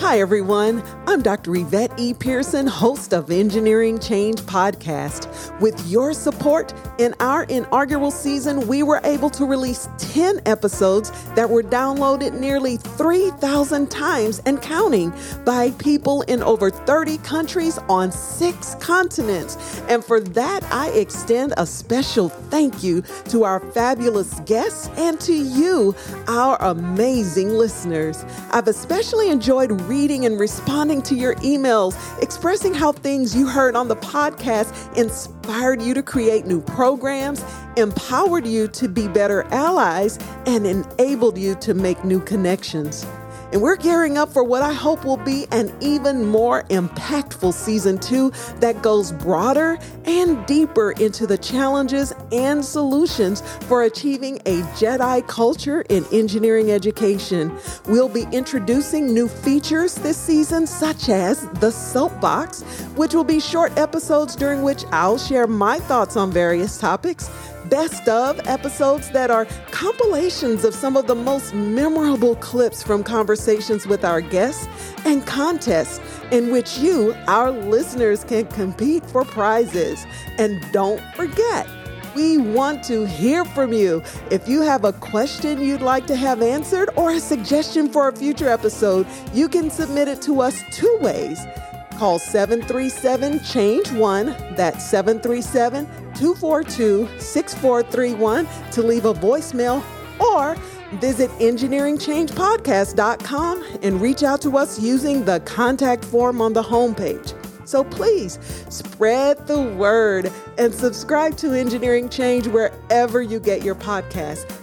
Hi, everyone. I'm Dr. Yvette E. Pearson, host of Engineering Change Podcast. With your support, in our inaugural season, we were able to release 10 episodes that were downloaded nearly 3,000 times and counting by people in over 30 countries on six continents. And for that, I extend a special thank you to our fabulous guests and to you, our amazing listeners. I've especially enjoyed reading and responding to your emails, expressing how things you heard on the podcast inspired you to create new programs, empowered you to be better allies, and enabled you to make new connections. And we're gearing up for what I hope will be an even more impactful season two that goes broader and deeper into the challenges and solutions for achieving a Jedi culture in engineering education. We'll be introducing new features this season, such as the Soapbox, which will be short episodes during which I'll share my thoughts on various topics best of episodes that are compilations of some of the most memorable clips from conversations with our guests and contests in which you, our listeners, can compete for prizes. And don't forget, we want to hear from you. If you have a question you'd like to have answered or a suggestion for a future episode, you can submit it to us two ways. Call 737 Change 1, that's 737 242 6431 to leave a voicemail or visit engineeringchangepodcast.com and reach out to us using the contact form on the homepage. So please spread the word and subscribe to Engineering Change wherever you get your podcast.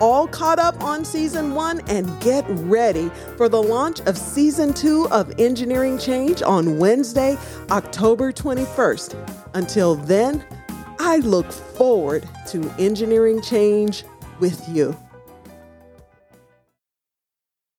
All caught up on season one and get ready for the launch of season two of Engineering Change on Wednesday, October 21st. Until then, I look forward to engineering change with you.